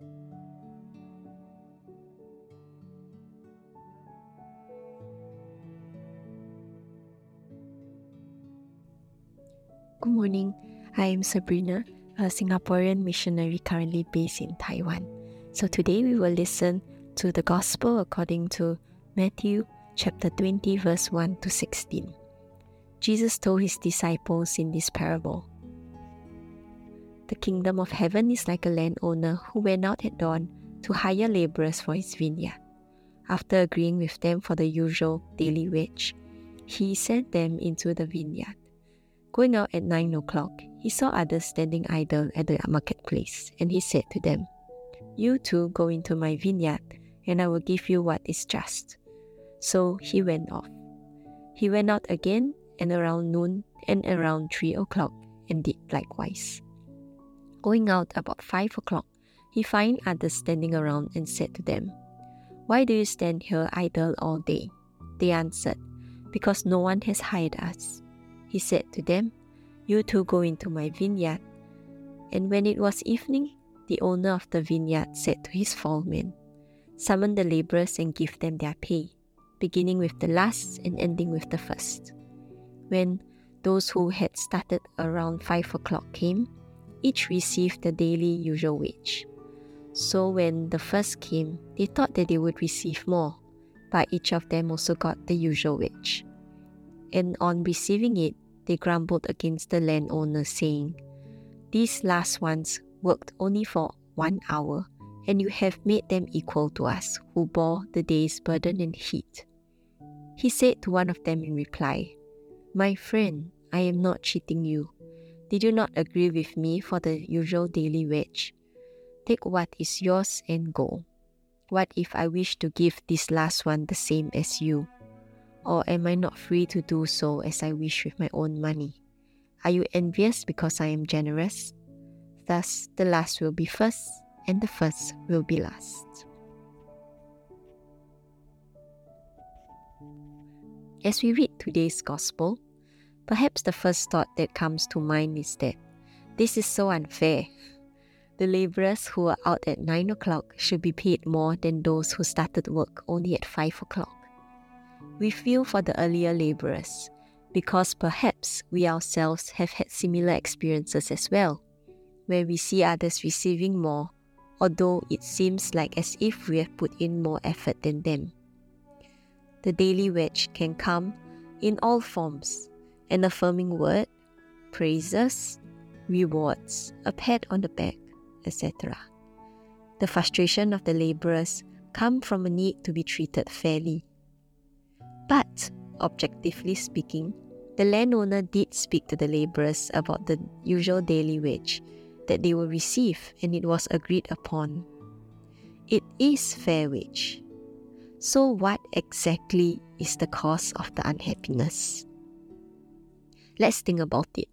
Good morning. I am Sabrina, a Singaporean missionary currently based in Taiwan. So today we will listen to the Gospel according to Matthew chapter 20, verse 1 to 16. Jesus told his disciples in this parable The kingdom of heaven is like a landowner who went out at dawn to hire laborers for his vineyard. After agreeing with them for the usual daily wage, he sent them into the vineyard. Going out at nine o'clock, he saw others standing idle at the marketplace, and he said to them, You too go into my vineyard, and I will give you what is just. So he went off. He went out again, and around noon and around three o'clock, and did likewise. Going out about five o'clock, he found others standing around and said to them, Why do you stand here idle all day? They answered, Because no one has hired us. He said to them, You two go into my vineyard. And when it was evening, the owner of the vineyard said to his foreman, Summon the laborers and give them their pay, beginning with the last and ending with the first. When those who had started around five o'clock came, each received the daily usual wage. So when the first came, they thought that they would receive more, but each of them also got the usual wage. And on receiving it, they grumbled against the landowner, saying, These last ones worked only for one hour, and you have made them equal to us, who bore the day's burden and heat. He said to one of them in reply, My friend, I am not cheating you. Did you not agree with me for the usual daily wage? Take what is yours and go. What if I wish to give this last one the same as you? Or am I not free to do so as I wish with my own money? Are you envious because I am generous? Thus, the last will be first, and the first will be last. As we read today's Gospel, perhaps the first thought that comes to mind is that this is so unfair. The laborers who are out at 9 o'clock should be paid more than those who started work only at 5 o'clock we feel for the earlier laborers because perhaps we ourselves have had similar experiences as well, where we see others receiving more, although it seems like as if we have put in more effort than them. The daily wage can come in all forms an affirming word, praises, rewards, a pat on the back, etc. The frustration of the laborers come from a need to be treated fairly but, objectively speaking, the landowner did speak to the laborers about the usual daily wage that they will receive and it was agreed upon. It is fair wage. So, what exactly is the cause of the unhappiness? Let's think about it.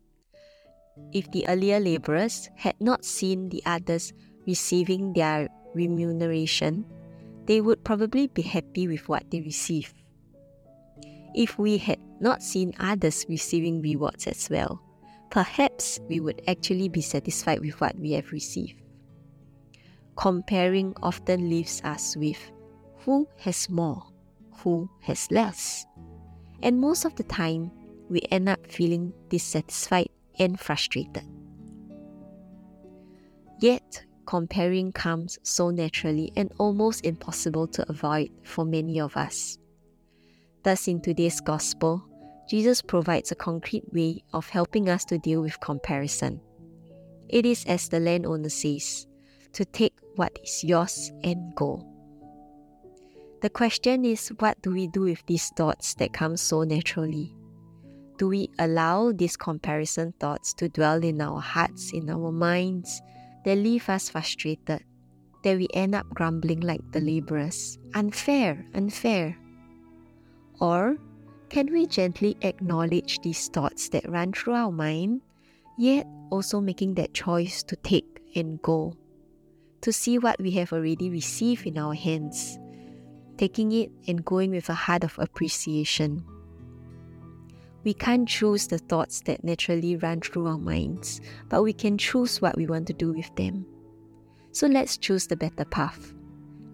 If the earlier laborers had not seen the others receiving their remuneration, they would probably be happy with what they received if we had not seen others receiving rewards as well, perhaps we would actually be satisfied with what we have received. Comparing often leaves us with who has more, who has less. And most of the time, we end up feeling dissatisfied and frustrated. Yet, comparing comes so naturally and almost impossible to avoid for many of us. Thus, in today's Gospel, Jesus provides a concrete way of helping us to deal with comparison. It is as the landowner says, to take what is yours and go. The question is what do we do with these thoughts that come so naturally? Do we allow these comparison thoughts to dwell in our hearts, in our minds, that leave us frustrated, that we end up grumbling like the laborers? Unfair, unfair. Or can we gently acknowledge these thoughts that run through our mind, yet also making that choice to take and go, to see what we have already received in our hands, taking it and going with a heart of appreciation? We can't choose the thoughts that naturally run through our minds, but we can choose what we want to do with them. So let's choose the better path.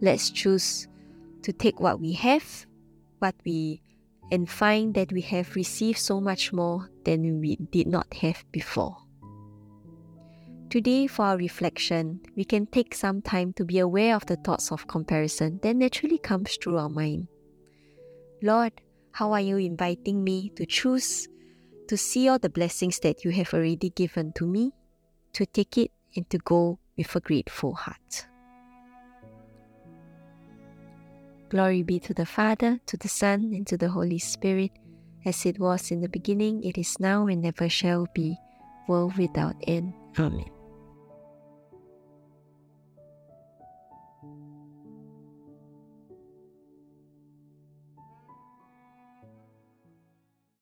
Let's choose to take what we have, what we and find that we have received so much more than we did not have before. Today, for our reflection, we can take some time to be aware of the thoughts of comparison that naturally comes through our mind. Lord, how are you inviting me to choose to see all the blessings that you have already given to me, to take it and to go with a grateful heart? Glory be to the Father, to the Son, and to the Holy Spirit, as it was in the beginning, it is now, and ever shall be, world without end. Amen.